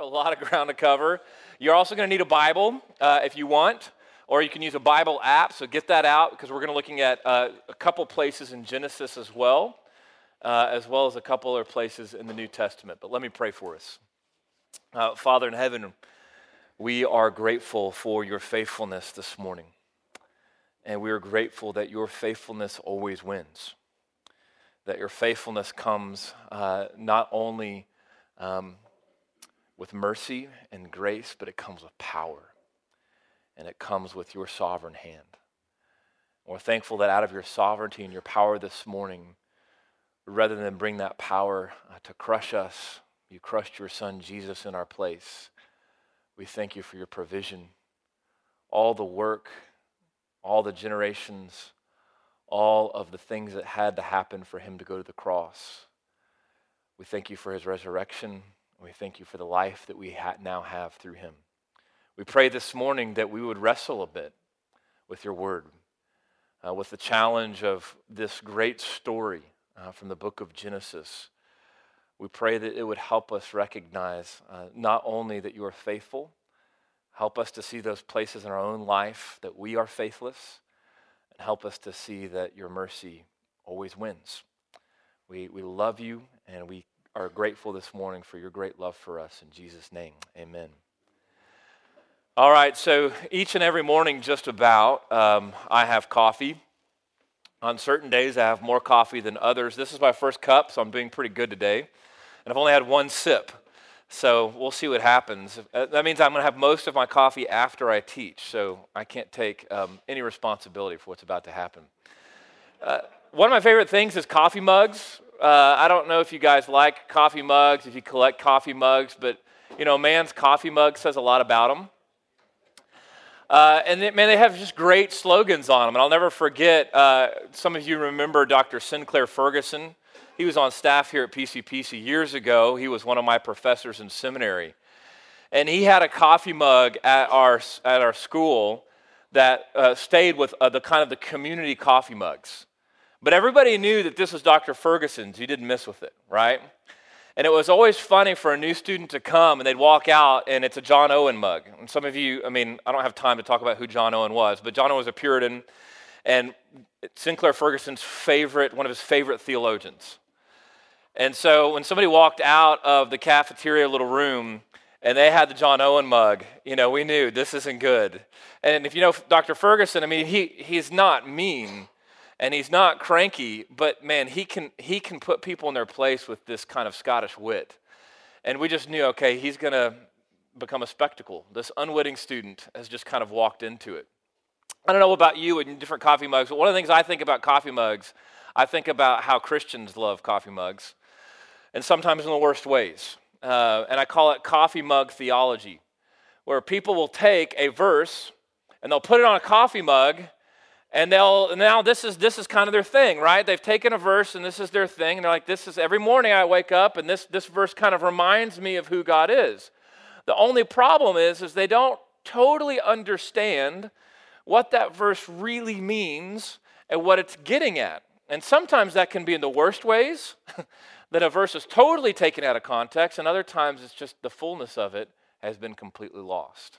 a lot of ground to cover. You're also going to need a Bible uh, if you want, or you can use a Bible app. So get that out because we're going to looking at uh, a couple places in Genesis as well, uh, as well as a couple other places in the New Testament. But let me pray for us. Uh, Father in heaven, we are grateful for your faithfulness this morning, and we are grateful that your faithfulness always wins. That your faithfulness comes uh, not only um, with mercy and grace, but it comes with power. And it comes with your sovereign hand. we're thankful that out of your sovereignty and your power this morning, rather than bring that power uh, to crush us, you crushed your son Jesus in our place. We thank you for your provision, all the work, all the generations, all of the things that had to happen for him to go to the cross. We thank you for his resurrection. We thank you for the life that we ha- now have through him. We pray this morning that we would wrestle a bit with your word, uh, with the challenge of this great story uh, from the book of Genesis. We pray that it would help us recognize uh, not only that you are faithful, help us to see those places in our own life that we are faithless, and help us to see that your mercy always wins. We, we love you and we are grateful this morning for your great love for us. In Jesus' name, amen. All right, so each and every morning, just about, um, I have coffee. On certain days, I have more coffee than others. This is my first cup, so I'm doing pretty good today. And I've only had one sip, so we'll see what happens. Uh, that means I'm going to have most of my coffee after I teach, so I can't take um, any responsibility for what's about to happen. Uh, one of my favorite things is coffee mugs. Uh, I don't know if you guys like coffee mugs, if you collect coffee mugs, but you know, man's coffee mug says a lot about them. Uh, and they, man, they have just great slogans on them. And I'll never forget, uh, some of you remember Dr. Sinclair Ferguson. He was on staff here at PCPC years ago. He was one of my professors in seminary. And he had a coffee mug at our, at our school that uh, stayed with uh, the kind of the community coffee mugs. But everybody knew that this was Dr. Ferguson's. You didn't miss with it, right? And it was always funny for a new student to come and they'd walk out and it's a John Owen mug. And some of you, I mean, I don't have time to talk about who John Owen was, but John Owen was a Puritan and Sinclair Ferguson's favorite, one of his favorite theologians. And so when somebody walked out of the cafeteria little room and they had the John Owen mug, you know, we knew this isn't good. And if you know Dr. Ferguson, I mean, he, he's not mean and he's not cranky, but man, he can, he can put people in their place with this kind of Scottish wit. And we just knew, okay, he's going to become a spectacle. This unwitting student has just kind of walked into it. I don't know about you and different coffee mugs, but one of the things I think about coffee mugs, I think about how Christians love coffee mugs, and sometimes in the worst ways. Uh, and I call it coffee mug theology, where people will take a verse and they'll put it on a coffee mug and they'll now this is this is kind of their thing right? They've taken a verse and this is their thing. And they're like this is every morning i wake up and this this verse kind of reminds me of who god is. The only problem is is they don't totally understand what that verse really means and what it's getting at. And sometimes that can be in the worst ways that a verse is totally taken out of context and other times it's just the fullness of it has been completely lost.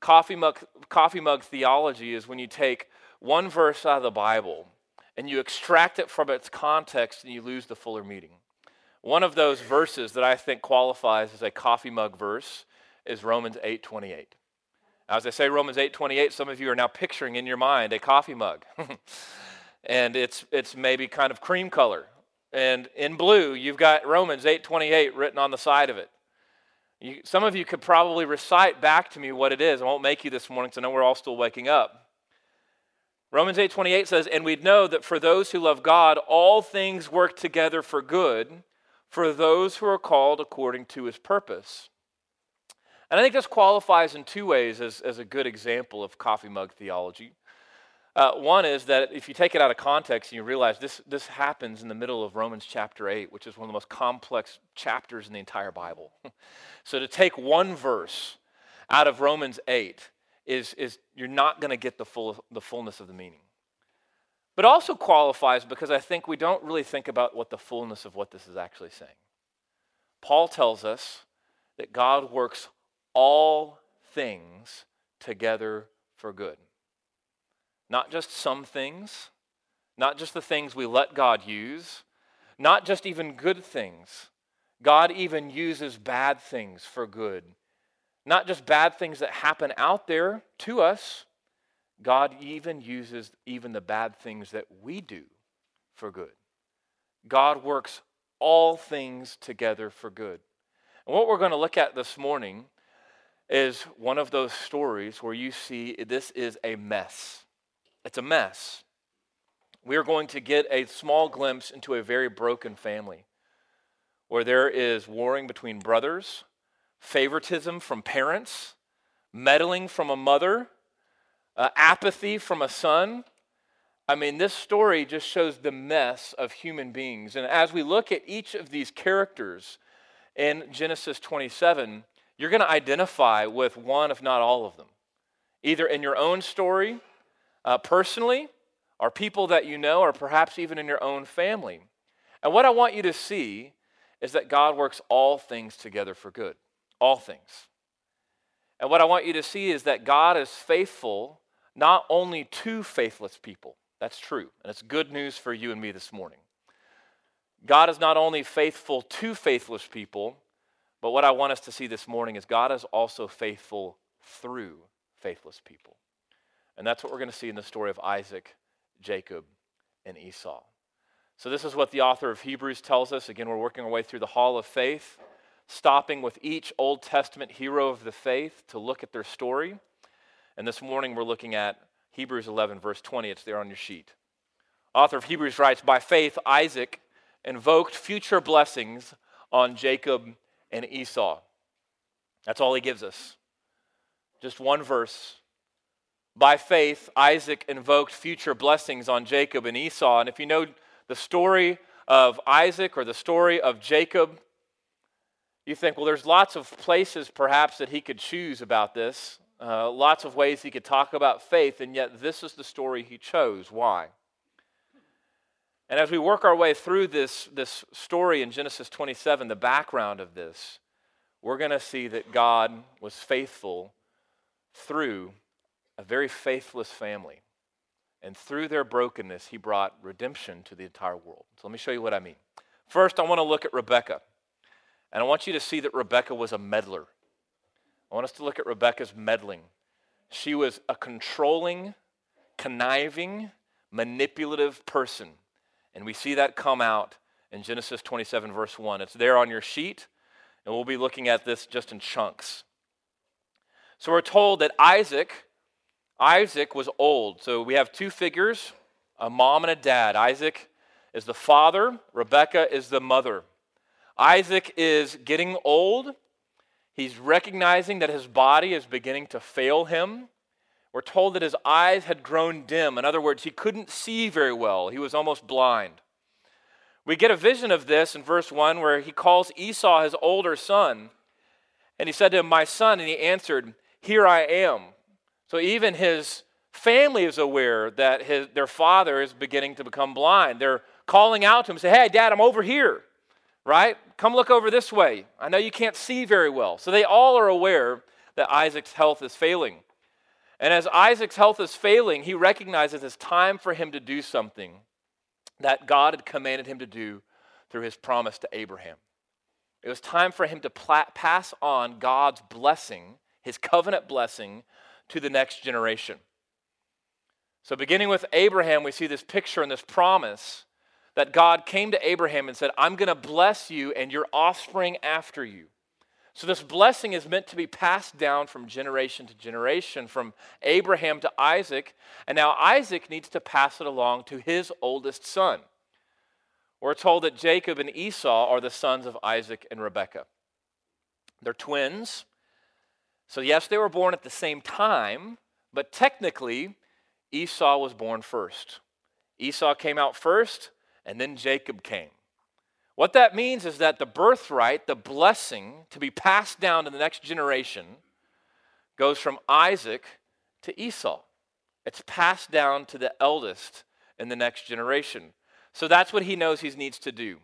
Coffee mug, coffee mug theology is when you take one verse out of the Bible and you extract it from its context and you lose the fuller meaning. One of those verses that I think qualifies as a coffee mug verse is Romans 8:28. As I say Romans 8:28, some of you are now picturing in your mind a coffee mug. and it's it's maybe kind of cream color. And in blue, you've got Romans 8:28 written on the side of it. You, some of you could probably recite back to me what it is. I won't make you this morning because I know we're all still waking up. Romans 8:28 says, "And we'd know that for those who love God, all things work together for good for those who are called according to his purpose." And I think this qualifies in two ways as, as a good example of coffee mug theology. Uh, one is that if you take it out of context and you realize this, this happens in the middle of Romans chapter 8, which is one of the most complex chapters in the entire Bible. so to take one verse out of Romans 8 is, is you're not going to get the, full, the fullness of the meaning. But also qualifies because I think we don't really think about what the fullness of what this is actually saying. Paul tells us that God works all things together for good. Not just some things, not just the things we let God use, not just even good things. God even uses bad things for good. Not just bad things that happen out there to us, God even uses even the bad things that we do for good. God works all things together for good. And what we're going to look at this morning is one of those stories where you see this is a mess. It's a mess. We are going to get a small glimpse into a very broken family where there is warring between brothers, favoritism from parents, meddling from a mother, uh, apathy from a son. I mean, this story just shows the mess of human beings. And as we look at each of these characters in Genesis 27, you're going to identify with one, if not all of them, either in your own story, uh, personally, or people that you know, or perhaps even in your own family. And what I want you to see is that God works all things together for good. All things. And what I want you to see is that God is faithful not only to faithless people, that's true, and it's good news for you and me this morning. God is not only faithful to faithless people, but what I want us to see this morning is God is also faithful through faithless people. And that's what we're going to see in the story of Isaac, Jacob, and Esau. So, this is what the author of Hebrews tells us. Again, we're working our way through the hall of faith, stopping with each Old Testament hero of the faith to look at their story. And this morning, we're looking at Hebrews 11, verse 20. It's there on your sheet. Author of Hebrews writes By faith, Isaac invoked future blessings on Jacob and Esau. That's all he gives us. Just one verse. By faith, Isaac invoked future blessings on Jacob and Esau. And if you know the story of Isaac or the story of Jacob, you think, well, there's lots of places perhaps that he could choose about this, uh, lots of ways he could talk about faith, and yet this is the story he chose. Why? And as we work our way through this, this story in Genesis 27, the background of this, we're going to see that God was faithful through a very faithless family. And through their brokenness, he brought redemption to the entire world. So let me show you what I mean. First, I want to look at Rebecca. And I want you to see that Rebecca was a meddler. I want us to look at Rebecca's meddling. She was a controlling, conniving, manipulative person. And we see that come out in Genesis 27, verse 1. It's there on your sheet, and we'll be looking at this just in chunks. So we're told that Isaac Isaac was old. So we have two figures a mom and a dad. Isaac is the father, Rebecca is the mother. Isaac is getting old. He's recognizing that his body is beginning to fail him. We're told that his eyes had grown dim. In other words, he couldn't see very well, he was almost blind. We get a vision of this in verse 1 where he calls Esau his older son. And he said to him, My son. And he answered, Here I am. So even his family is aware that his, their father is beginning to become blind. They're calling out to him, say, Hey, dad, I'm over here, right? Come look over this way. I know you can't see very well. So they all are aware that Isaac's health is failing. And as Isaac's health is failing, he recognizes it's time for him to do something that God had commanded him to do through his promise to Abraham. It was time for him to pass on God's blessing, his covenant blessing, to the next generation. So, beginning with Abraham, we see this picture and this promise that God came to Abraham and said, I'm going to bless you and your offspring after you. So, this blessing is meant to be passed down from generation to generation, from Abraham to Isaac. And now Isaac needs to pass it along to his oldest son. We're told that Jacob and Esau are the sons of Isaac and Rebekah. They're twins. So, yes, they were born at the same time, but technically, Esau was born first. Esau came out first, and then Jacob came. What that means is that the birthright, the blessing to be passed down to the next generation, goes from Isaac to Esau. It's passed down to the eldest in the next generation. So that's what he knows he needs to do.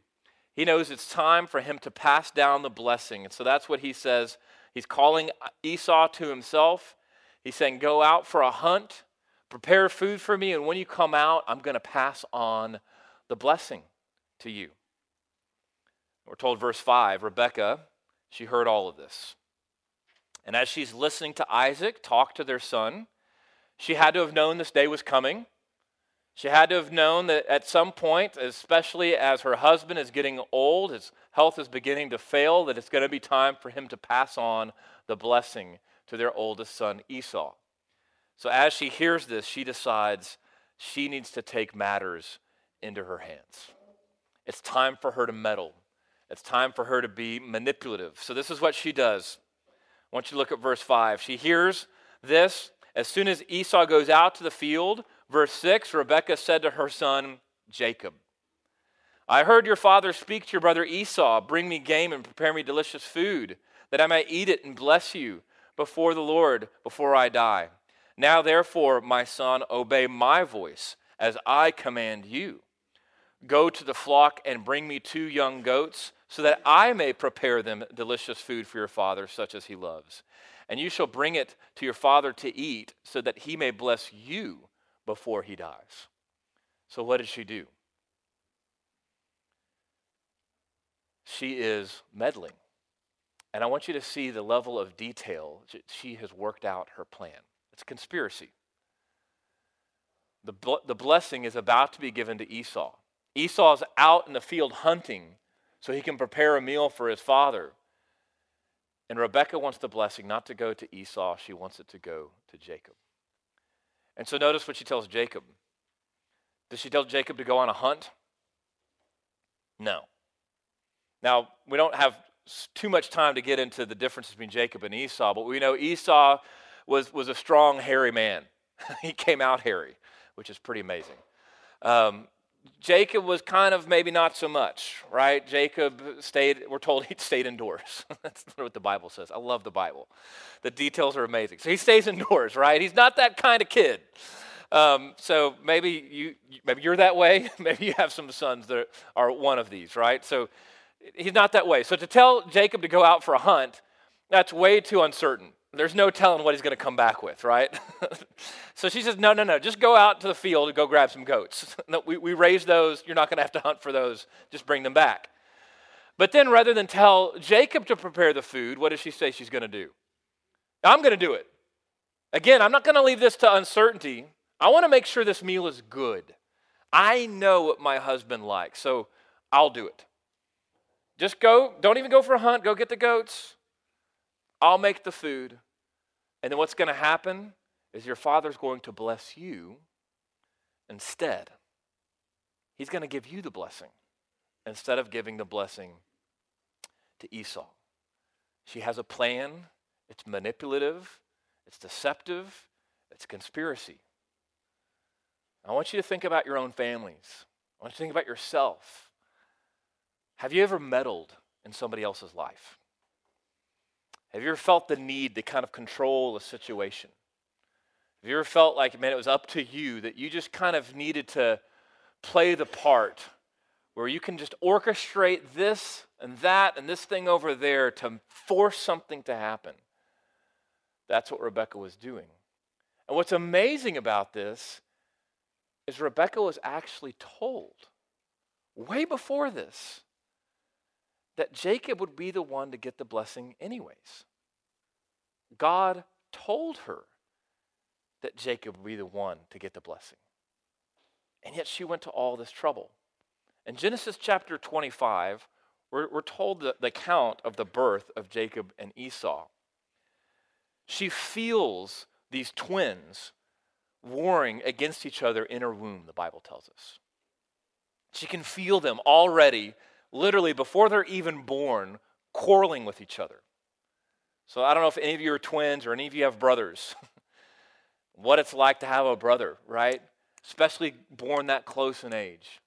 He knows it's time for him to pass down the blessing. And so that's what he says. He's calling Esau to himself. He's saying, Go out for a hunt, prepare food for me, and when you come out, I'm going to pass on the blessing to you. We're told, verse 5 Rebecca, she heard all of this. And as she's listening to Isaac talk to their son, she had to have known this day was coming. She had to have known that at some point, especially as her husband is getting old, his health is beginning to fail, that it's going to be time for him to pass on the blessing to their oldest son, Esau. So as she hears this, she decides she needs to take matters into her hands. It's time for her to meddle. It's time for her to be manipulative. So this is what she does. I want you to look at verse 5. She hears this. As soon as Esau goes out to the field, verse 6, Rebekah said to her son, Jacob, I heard your father speak to your brother Esau, Bring me game and prepare me delicious food, that I may eat it and bless you before the Lord before I die. Now, therefore, my son, obey my voice as I command you. Go to the flock and bring me two young goats, so that I may prepare them delicious food for your father, such as he loves. And you shall bring it to your father to eat, so that he may bless you before he dies. So, what did she do? She is meddling. And I want you to see the level of detail she has worked out her plan. It's a conspiracy. The, the blessing is about to be given to Esau. Esau's out in the field hunting so he can prepare a meal for his father. And Rebecca wants the blessing not to go to Esau, she wants it to go to Jacob. And so notice what she tells Jacob. Does she tell Jacob to go on a hunt? No. Now, we don't have too much time to get into the difference between Jacob and Esau, but we know Esau was, was a strong, hairy man. he came out hairy, which is pretty amazing. Um, Jacob was kind of maybe not so much, right? Jacob stayed, we're told he stayed indoors. That's what the Bible says. I love the Bible. The details are amazing. So he stays indoors, right? He's not that kind of kid. Um, so maybe you maybe you're that way. maybe you have some sons that are one of these, right? So he's not that way. So to tell Jacob to go out for a hunt, that's way too uncertain. There's no telling what he's going to come back with, right? so she says, No, no, no, just go out to the field and go grab some goats. we, we raise those. You're not going to have to hunt for those. Just bring them back. But then rather than tell Jacob to prepare the food, what does she say she's going to do? I'm going to do it. Again, I'm not going to leave this to uncertainty. I want to make sure this meal is good. I know what my husband likes, so I'll do it. Just go, don't even go for a hunt, go get the goats. I'll make the food. And then what's going to happen is your father's going to bless you instead. He's going to give you the blessing instead of giving the blessing to Esau. She has a plan, it's manipulative, it's deceptive, it's conspiracy. I want you to think about your own families. I want you to think about yourself. Have you ever meddled in somebody else's life? Have you ever felt the need to kind of control a situation? Have you ever felt like, man, it was up to you, that you just kind of needed to play the part where you can just orchestrate this and that and this thing over there to force something to happen? That's what Rebecca was doing. And what's amazing about this is Rebecca was actually told way before this that Jacob would be the one to get the blessing, anyways. God told her that Jacob would be the one to get the blessing. And yet she went to all this trouble. In Genesis chapter 25, we're, we're told the, the account of the birth of Jacob and Esau. She feels these twins warring against each other in her womb, the Bible tells us. She can feel them already literally before they're even born, quarreling with each other. So I don't know if any of you are twins or any of you have brothers, what it's like to have a brother, right? Especially born that close in age.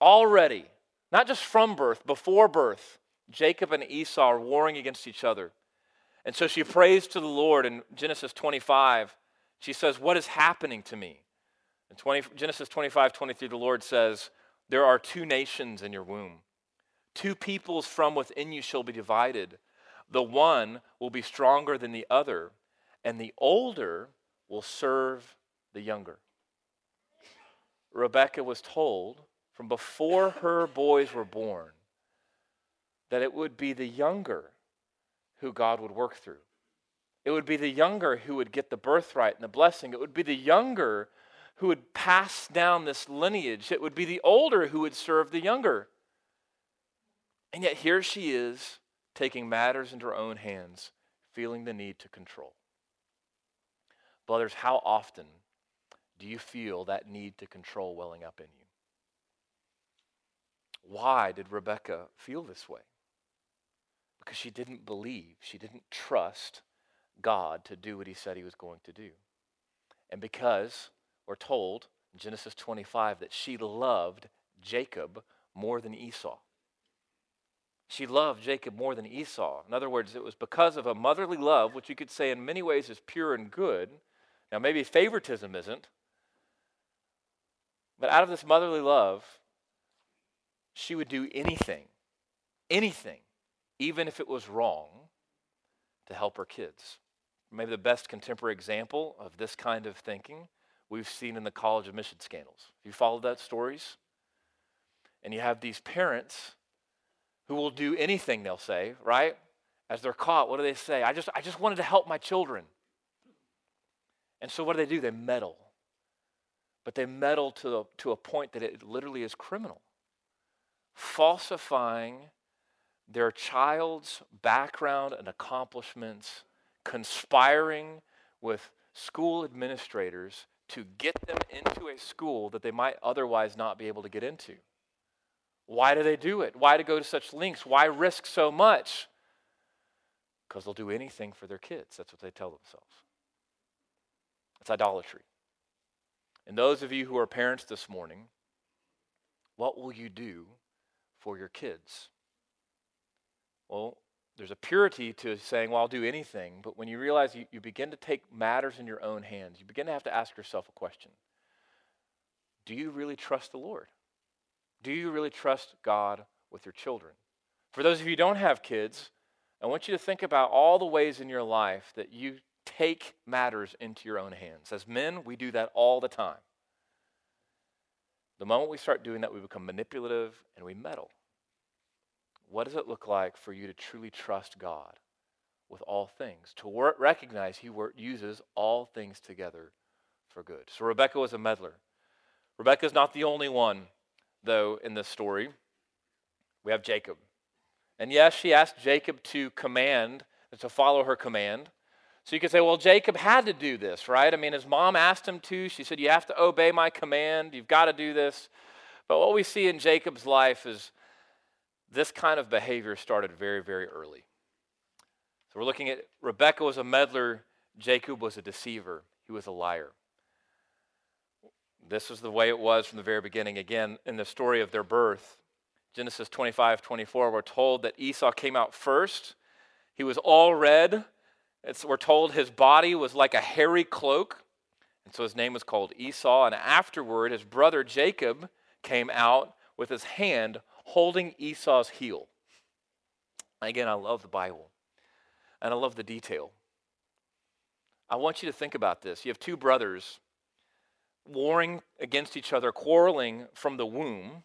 Already, not just from birth, before birth, Jacob and Esau are warring against each other. And so she prays to the Lord in Genesis 25. She says, What is happening to me? In 20, Genesis 25, 23, the Lord says, There are two nations in your womb Two peoples from within you shall be divided. The one will be stronger than the other, and the older will serve the younger. Rebecca was told from before her boys were born that it would be the younger who God would work through. It would be the younger who would get the birthright and the blessing. It would be the younger who would pass down this lineage. It would be the older who would serve the younger. And yet here she is taking matters into her own hands, feeling the need to control. Brothers, how often do you feel that need to control welling up in you? Why did Rebecca feel this way? Because she didn't believe, she didn't trust God to do what he said he was going to do. And because we're told in Genesis 25 that she loved Jacob more than Esau. She loved Jacob more than Esau. In other words, it was because of a motherly love, which you could say in many ways is pure and good. Now, maybe favoritism isn't, but out of this motherly love, she would do anything, anything, even if it was wrong, to help her kids. Maybe the best contemporary example of this kind of thinking we've seen in the college admission scandals. You followed that stories? And you have these parents who will do anything they'll say, right? As they're caught, what do they say? I just, I just wanted to help my children. And so what do they do? They meddle. But they meddle to, to a point that it literally is criminal. Falsifying their child's background and accomplishments conspiring with school administrators to get them into a school that they might otherwise not be able to get into. Why do they do it? Why to go to such lengths? Why risk so much? Because they'll do anything for their kids. That's what they tell themselves. It's idolatry. And those of you who are parents this morning, what will you do for your kids? Well, there's a purity to saying, well, I'll do anything. But when you realize you, you begin to take matters in your own hands, you begin to have to ask yourself a question Do you really trust the Lord? Do you really trust God with your children? For those of you who don't have kids, I want you to think about all the ways in your life that you take matters into your own hands. As men, we do that all the time. The moment we start doing that, we become manipulative and we meddle. What does it look like for you to truly trust God with all things? To wor- recognize He wor- uses all things together for good. So Rebecca was a meddler. Rebecca is not the only one, though, in this story. We have Jacob. And yes, she asked Jacob to command, to follow her command. So you could say, well, Jacob had to do this, right? I mean, his mom asked him to. She said, You have to obey my command. You've got to do this. But what we see in Jacob's life is this kind of behavior started very, very early. So we're looking at Rebecca was a meddler, Jacob was a deceiver, he was a liar. This was the way it was from the very beginning. Again, in the story of their birth, Genesis 25, 24, we're told that Esau came out first. He was all red. It's, we're told his body was like a hairy cloak. And so his name was called Esau. And afterward, his brother Jacob came out with his hand holding Esau's heel. Again, I love the Bible and I love the detail. I want you to think about this. You have two brothers warring against each other, quarreling from the womb.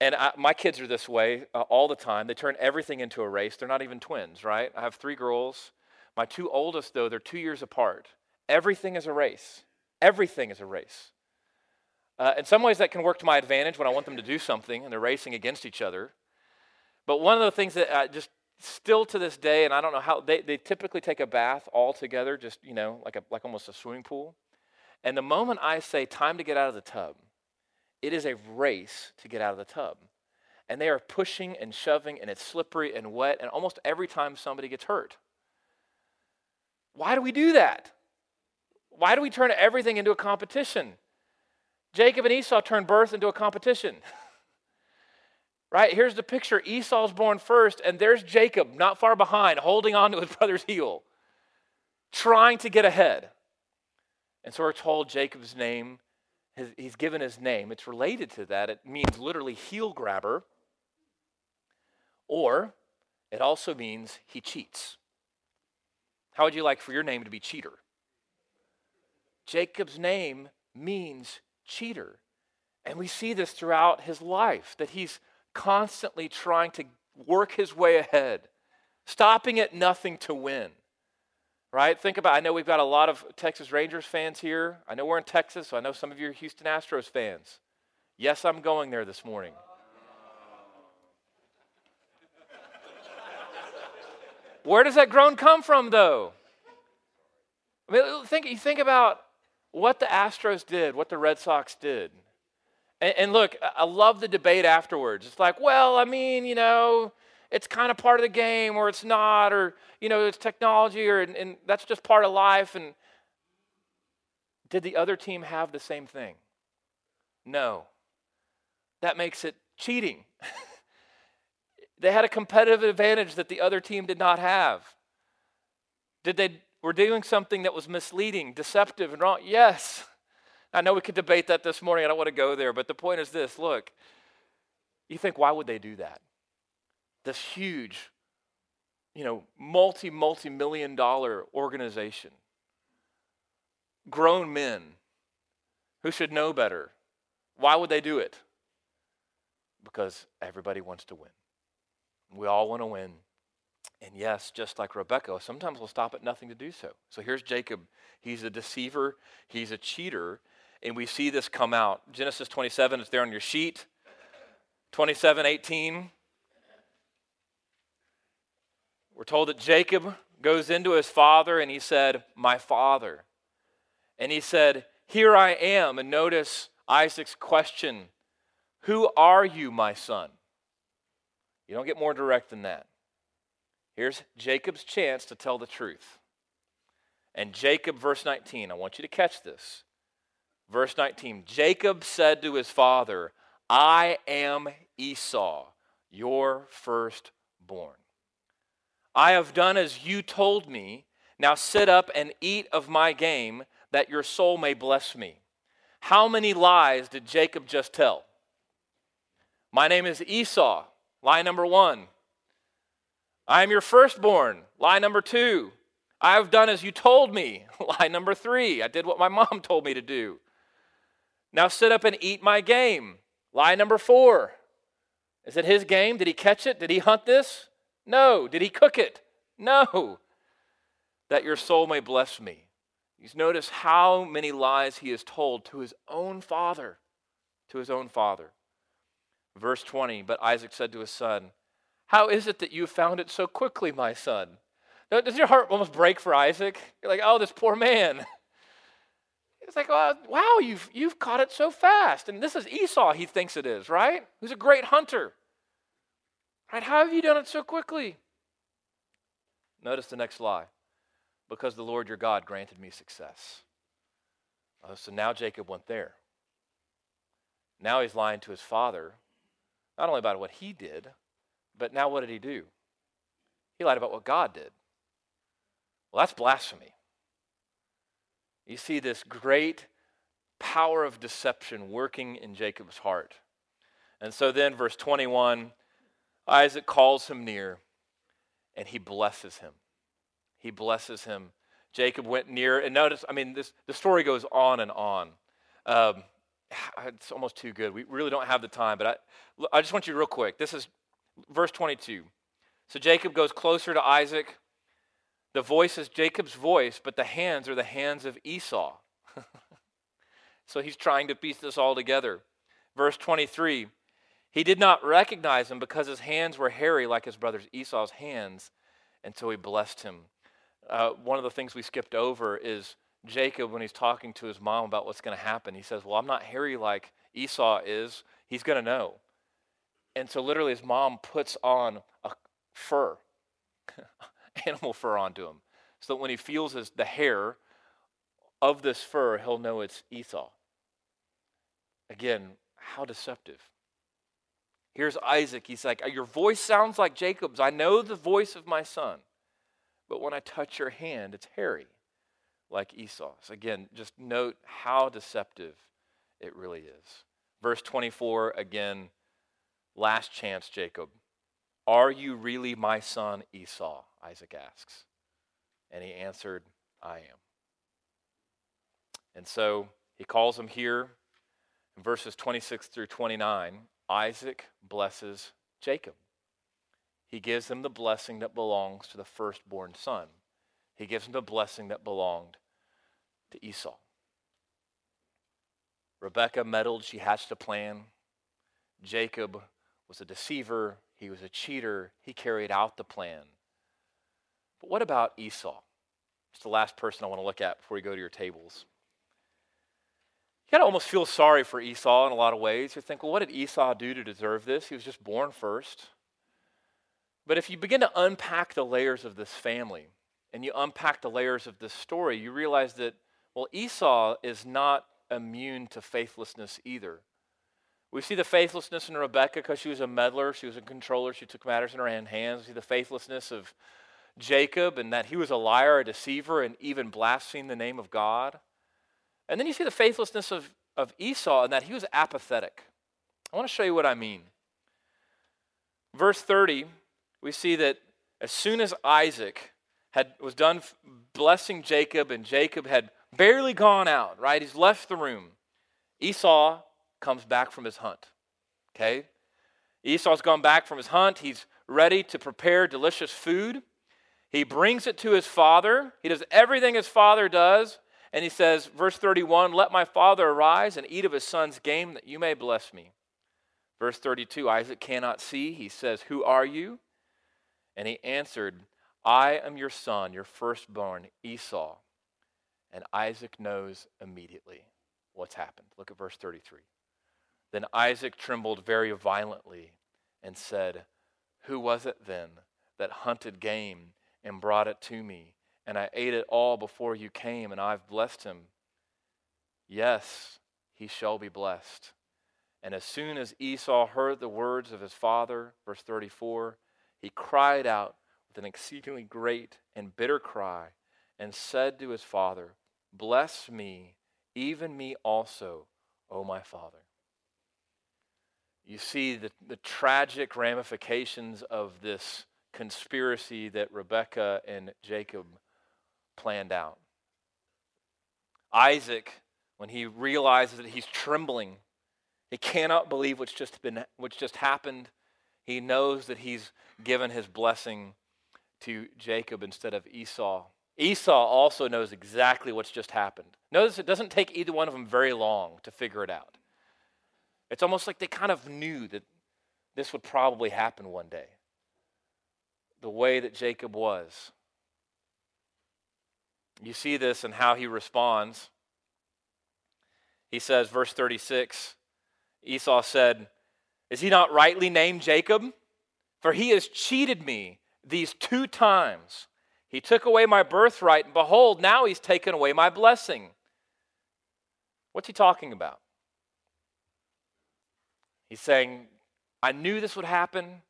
And I, my kids are this way uh, all the time. They turn everything into a race. They're not even twins, right? I have three girls. My two oldest, though, they're two years apart. Everything is a race. Everything is a race. Uh, in some ways, that can work to my advantage when I want them to do something and they're racing against each other. But one of the things that I just still to this day, and I don't know how they, they typically take a bath all together, just you know, like a like almost a swimming pool. And the moment I say time to get out of the tub, it is a race to get out of the tub. And they are pushing and shoving, and it's slippery and wet, and almost every time somebody gets hurt. Why do we do that? Why do we turn everything into a competition? Jacob and Esau turned birth into a competition. right? Here's the picture Esau's born first, and there's Jacob not far behind, holding on to his brother's heel, trying to get ahead. And so we're told Jacob's name, his, he's given his name. It's related to that. It means literally heel grabber. Or it also means he cheats. How would you like for your name to be cheater? Jacob's name means cheater. And we see this throughout his life that he's constantly trying to work his way ahead, stopping at nothing to win. Right? Think about I know we've got a lot of Texas Rangers fans here. I know we're in Texas, so I know some of you are Houston Astros fans. Yes, I'm going there this morning. Where does that groan come from, though? I mean, think, you think about what the Astros did, what the Red Sox did. And, and, look, I love the debate afterwards. It's like, well, I mean, you know, it's kind of part of the game or it's not, or, you know, it's technology, or, and, and that's just part of life. And did the other team have the same thing? No. That makes it cheating. They had a competitive advantage that the other team did not have. Did they were doing something that was misleading, deceptive, and wrong? Yes. I know we could debate that this morning. I don't want to go there, but the point is this look, you think, why would they do that? This huge, you know, multi, multi million dollar organization, grown men who should know better. Why would they do it? Because everybody wants to win. We all want to win. And yes, just like Rebecca, sometimes we'll stop at nothing to do so. So here's Jacob. He's a deceiver, he's a cheater, and we see this come out. Genesis 27 is there on your sheet. 27 18. We're told that Jacob goes into his father and he said, My father. And he said, Here I am. And notice Isaac's question Who are you, my son? You don't get more direct than that. Here's Jacob's chance to tell the truth. And Jacob, verse 19, I want you to catch this. Verse 19 Jacob said to his father, I am Esau, your firstborn. I have done as you told me. Now sit up and eat of my game, that your soul may bless me. How many lies did Jacob just tell? My name is Esau. Lie number one. I am your firstborn. Lie number two. I have done as you told me. Lie number three. I did what my mom told me to do. Now sit up and eat my game. Lie number four. Is it his game? Did he catch it? Did he hunt this? No. Did he cook it? No. That your soul may bless me. He's noticed how many lies he has told to his own father. To his own father. Verse 20 But Isaac said to his son, How is it that you found it so quickly, my son? Does your heart almost break for Isaac? You're like, Oh, this poor man. It's like, wow, you've, you've caught it so fast. And this is Esau, he thinks it is, right? Who's a great hunter. Right? How have you done it so quickly? Notice the next lie. Because the Lord your God granted me success. Oh, so now Jacob went there. Now he's lying to his father not only about what he did, but now what did he do? He lied about what God did. Well, that's blasphemy. You see this great power of deception working in Jacob's heart. And so then, verse 21, Isaac calls him near and he blesses him. He blesses him. Jacob went near, and notice, I mean, this, the story goes on and on. Um, it's almost too good. We really don't have the time, but I, I just want you real quick. This is verse 22. So Jacob goes closer to Isaac. The voice is Jacob's voice, but the hands are the hands of Esau. so he's trying to piece this all together. Verse 23 He did not recognize him because his hands were hairy like his brother Esau's hands, and so he blessed him. Uh, one of the things we skipped over is Jacob, when he's talking to his mom about what's going to happen, he says, Well, I'm not hairy like Esau is. He's going to know. And so, literally, his mom puts on a fur, animal fur onto him, so that when he feels his, the hair of this fur, he'll know it's Esau. Again, how deceptive. Here's Isaac. He's like, Your voice sounds like Jacob's. I know the voice of my son. But when I touch your hand, it's hairy like Esau's. Again, just note how deceptive it really is. Verse 24, again, last chance, Jacob. Are you really my son Esau? Isaac asks. And he answered, I am. And so he calls him here in verses 26 through 29. Isaac blesses Jacob. He gives him the blessing that belongs to the firstborn son. He gives him the blessing that belonged to Esau. Rebekah meddled. She hatched a plan. Jacob was a deceiver. He was a cheater. He carried out the plan. But what about Esau? It's the last person I want to look at before we go to your tables. You got to almost feel sorry for Esau in a lot of ways. You think, well, what did Esau do to deserve this? He was just born first. But if you begin to unpack the layers of this family and you unpack the layers of this story, you realize that, well, Esau is not immune to faithlessness either. We see the faithlessness in Rebecca because she was a meddler, she was a controller, she took matters in her own hands. We see the faithlessness of Jacob and that he was a liar, a deceiver, and even blasphemed the name of God. And then you see the faithlessness of, of Esau and that he was apathetic. I want to show you what I mean. Verse 30, we see that as soon as Isaac had, was done blessing Jacob and Jacob had barely gone out, right? He's left the room. Esau comes back from his hunt. Okay? Esau's gone back from his hunt. He's ready to prepare delicious food. He brings it to his father. He does everything his father does. And he says, verse 31, Let my father arise and eat of his son's game that you may bless me. Verse 32, Isaac cannot see. He says, Who are you? And he answered, I am your son, your firstborn, Esau. And Isaac knows immediately what's happened. Look at verse 33. Then Isaac trembled very violently and said, Who was it then that hunted game and brought it to me? And I ate it all before you came, and I've blessed him. Yes, he shall be blessed. And as soon as Esau heard the words of his father, verse 34, he cried out with an exceedingly great and bitter cry and said to his father, Bless me, even me also, O my father. You see the, the tragic ramifications of this conspiracy that Rebekah and Jacob planned out. Isaac, when he realizes that he's trembling, he cannot believe what's just been what's just happened. He knows that he's given his blessing to Jacob instead of Esau. Esau also knows exactly what's just happened. Notice it doesn't take either one of them very long to figure it out. It's almost like they kind of knew that this would probably happen one day. The way that Jacob was. You see this in how he responds. He says, verse 36 Esau said, Is he not rightly named Jacob? For he has cheated me these two times. He took away my birthright, and behold, now he's taken away my blessing. What's he talking about? He's saying, I knew this would happen.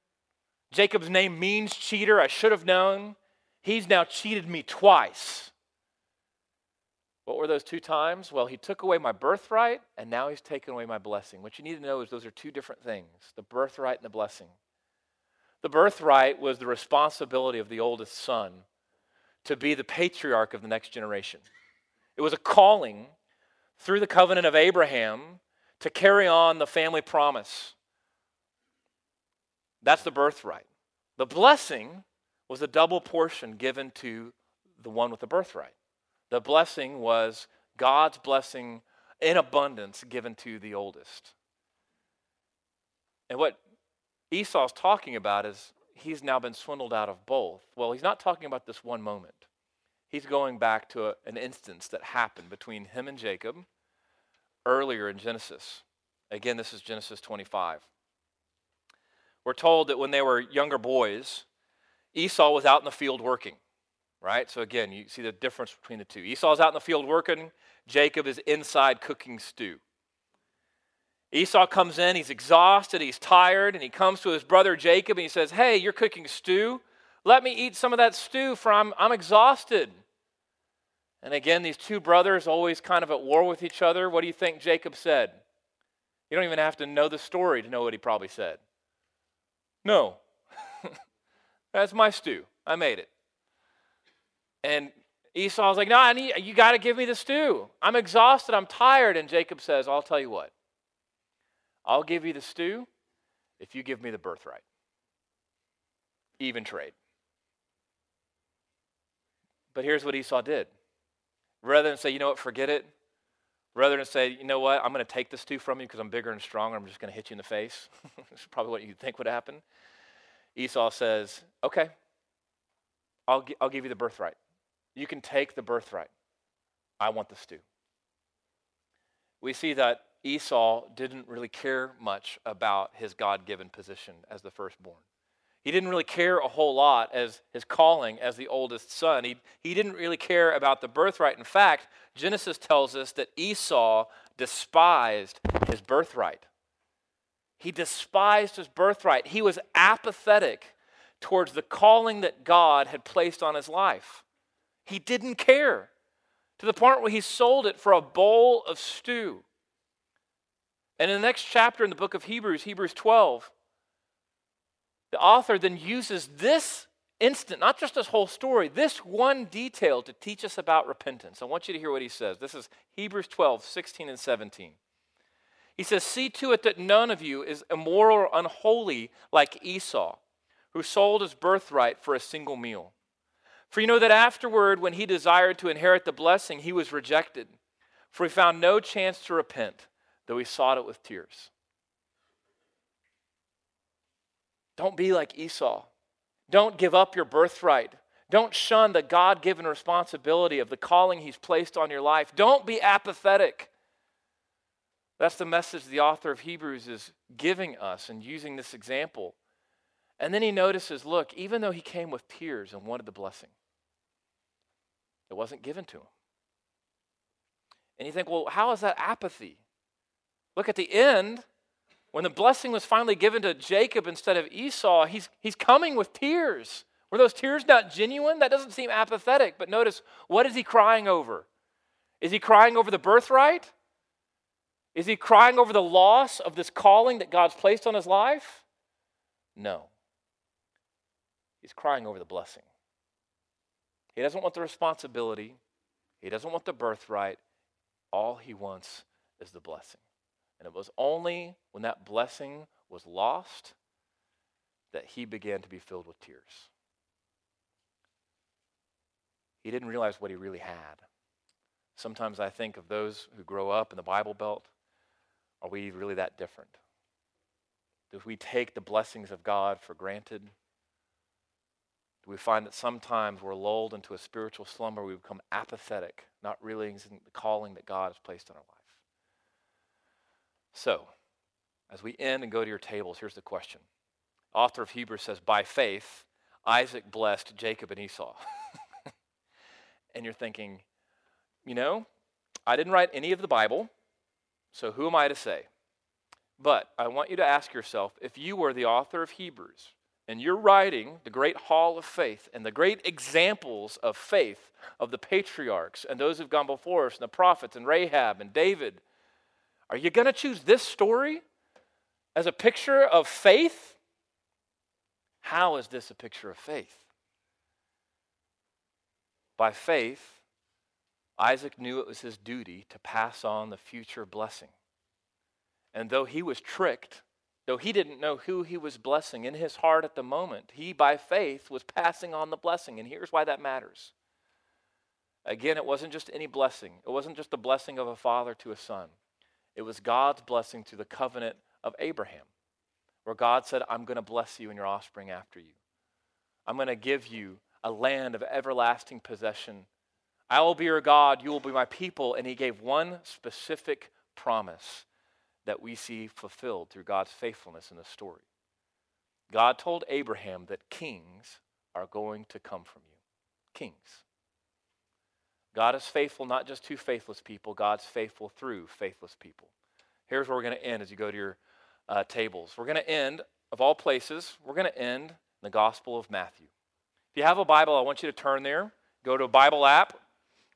Jacob's name means cheater. I should have known. He's now cheated me twice. What were those two times? Well, he took away my birthright, and now he's taken away my blessing. What you need to know is those are two different things the birthright and the blessing. The birthright was the responsibility of the oldest son to be the patriarch of the next generation. It was a calling through the covenant of Abraham to carry on the family promise. That's the birthright. The blessing was a double portion given to the one with the birthright. The blessing was God's blessing in abundance given to the oldest. And what Esau's talking about is he's now been swindled out of both. Well, he's not talking about this one moment. He's going back to a, an instance that happened between him and Jacob earlier in Genesis. Again, this is Genesis 25. We're told that when they were younger boys, Esau was out in the field working, right? So again, you see the difference between the two. Esau's out in the field working, Jacob is inside cooking stew. Esau comes in, he's exhausted, he's tired, and he comes to his brother Jacob and he says, Hey, you're cooking stew. Let me eat some of that stew, for I'm, I'm exhausted. And again, these two brothers always kind of at war with each other. What do you think Jacob said? You don't even have to know the story to know what he probably said. No. That's my stew. I made it. And Esau's like, No, I need, you got to give me the stew. I'm exhausted. I'm tired. And Jacob says, I'll tell you what. I'll give you the stew if you give me the birthright. Even trade. But here's what Esau did. Rather than say, you know what, forget it, rather than say, you know what, I'm going to take this stew from you because I'm bigger and stronger, I'm just going to hit you in the face. That's probably what you think would happen. Esau says, okay, I'll, I'll give you the birthright. You can take the birthright. I want the stew. We see that Esau didn't really care much about his God given position as the firstborn. He didn't really care a whole lot as his calling as the oldest son. He, he didn't really care about the birthright. In fact, Genesis tells us that Esau despised his birthright. He despised his birthright. He was apathetic towards the calling that God had placed on his life. He didn't care to the point where he sold it for a bowl of stew. And in the next chapter in the book of Hebrews, Hebrews 12, the author then uses this instant, not just this whole story, this one detail to teach us about repentance. I want you to hear what he says. This is Hebrews 12, 16 and 17. He says, See to it that none of you is immoral or unholy like Esau, who sold his birthright for a single meal. For you know that afterward, when he desired to inherit the blessing, he was rejected, for he found no chance to repent, though he sought it with tears. Don't be like Esau. Don't give up your birthright. Don't shun the God given responsibility of the calling He's placed on your life. Don't be apathetic. That's the message the author of Hebrews is giving us and using this example. And then he notices look, even though he came with tears and wanted the blessing, it wasn't given to him. And you think, well, how is that apathy? Look at the end, when the blessing was finally given to Jacob instead of Esau, he's, he's coming with tears. Were those tears not genuine? That doesn't seem apathetic, but notice what is he crying over? Is he crying over the birthright? Is he crying over the loss of this calling that God's placed on his life? No. He's crying over the blessing. He doesn't want the responsibility, he doesn't want the birthright. All he wants is the blessing. And it was only when that blessing was lost that he began to be filled with tears. He didn't realize what he really had. Sometimes I think of those who grow up in the Bible Belt. Are we really that different? Do we take the blessings of God for granted? We find that sometimes we're lulled into a spiritual slumber? We become apathetic, not realizing the calling that God has placed on our life. So, as we end and go to your tables, here's the question. Author of Hebrews says, By faith, Isaac blessed Jacob and Esau. and you're thinking, you know, I didn't write any of the Bible, so who am I to say? But I want you to ask yourself if you were the author of Hebrews and you're writing the great hall of faith and the great examples of faith of the patriarchs and those who've gone before us and the prophets and Rahab and David are you going to choose this story as a picture of faith? How is this a picture of faith? By faith, Isaac knew it was his duty to pass on the future blessing. And though he was tricked, though he didn't know who he was blessing in his heart at the moment, he, by faith, was passing on the blessing. And here's why that matters. Again, it wasn't just any blessing, it wasn't just the blessing of a father to a son. It was God's blessing to the covenant of Abraham, where God said, I'm going to bless you and your offspring after you. I'm going to give you a land of everlasting possession. I will be your God, you will be my people. And he gave one specific promise that we see fulfilled through God's faithfulness in the story. God told Abraham that kings are going to come from you. Kings. God is faithful not just to faithless people, God's faithful through faithless people. Here's where we're going to end as you go to your uh, tables. We're going to end, of all places, we're going to end the Gospel of Matthew. If you have a Bible, I want you to turn there, go to a Bible app,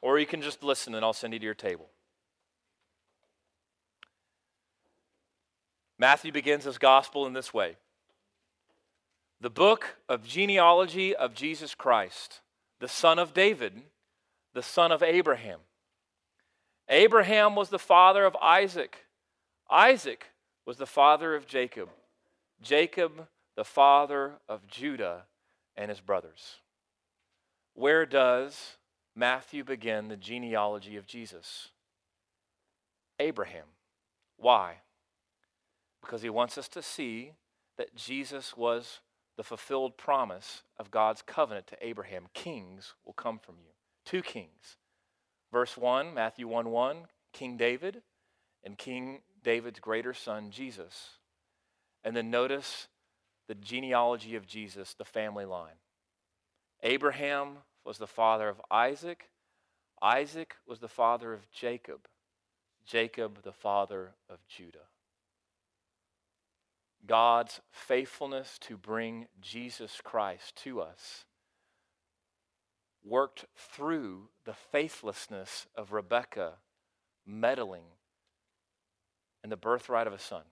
or you can just listen and I'll send you to your table. Matthew begins his gospel in this way the book of genealogy of Jesus Christ, the son of David, the son of Abraham. Abraham was the father of Isaac. Isaac was the father of Jacob. Jacob, the father of Judah and his brothers. Where does Matthew begin the genealogy of Jesus? Abraham. Why? Because he wants us to see that Jesus was the fulfilled promise of God's covenant to Abraham. Kings will come from you. Two kings. Verse 1, Matthew 1 1, King David and King David's greater son, Jesus. And then notice the genealogy of Jesus, the family line. Abraham was the father of Isaac. Isaac was the father of Jacob. Jacob, the father of Judah. God's faithfulness to bring Jesus Christ to us worked through the faithlessness of Rebekah meddling in the birthright of a son.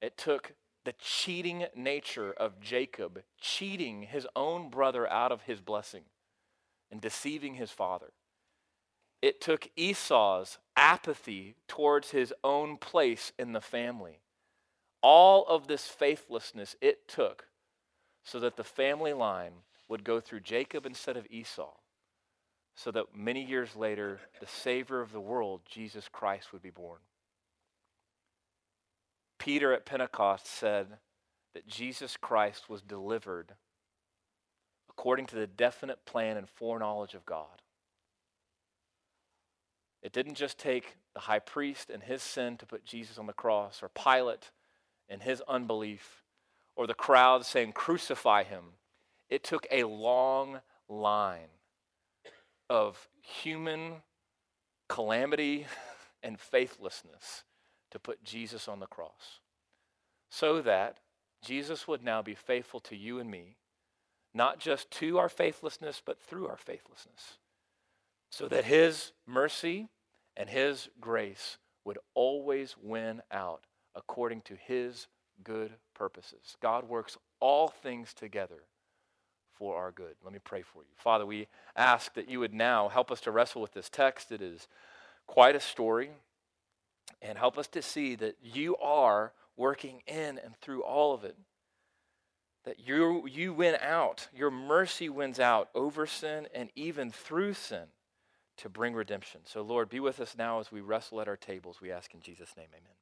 It took the cheating nature of Jacob, cheating his own brother out of his blessing and deceiving his father. It took Esau's apathy towards his own place in the family. All of this faithlessness it took so that the family line would go through Jacob instead of Esau, so that many years later, the Savior of the world, Jesus Christ, would be born. Peter at Pentecost said that Jesus Christ was delivered according to the definite plan and foreknowledge of God. It didn't just take the high priest and his sin to put Jesus on the cross, or Pilate and his unbelief, or the crowd saying, Crucify him. It took a long line of human calamity and faithlessness to put Jesus on the cross. So that Jesus would now be faithful to you and me, not just to our faithlessness, but through our faithlessness. So that his mercy and his grace would always win out according to his good purposes. God works all things together for our good. Let me pray for you. Father, we ask that you would now help us to wrestle with this text. It is quite a story and help us to see that you are working in and through all of it. That you, you win out, your mercy wins out over sin and even through sin to bring redemption. So, Lord, be with us now as we wrestle at our tables. We ask in Jesus' name, amen.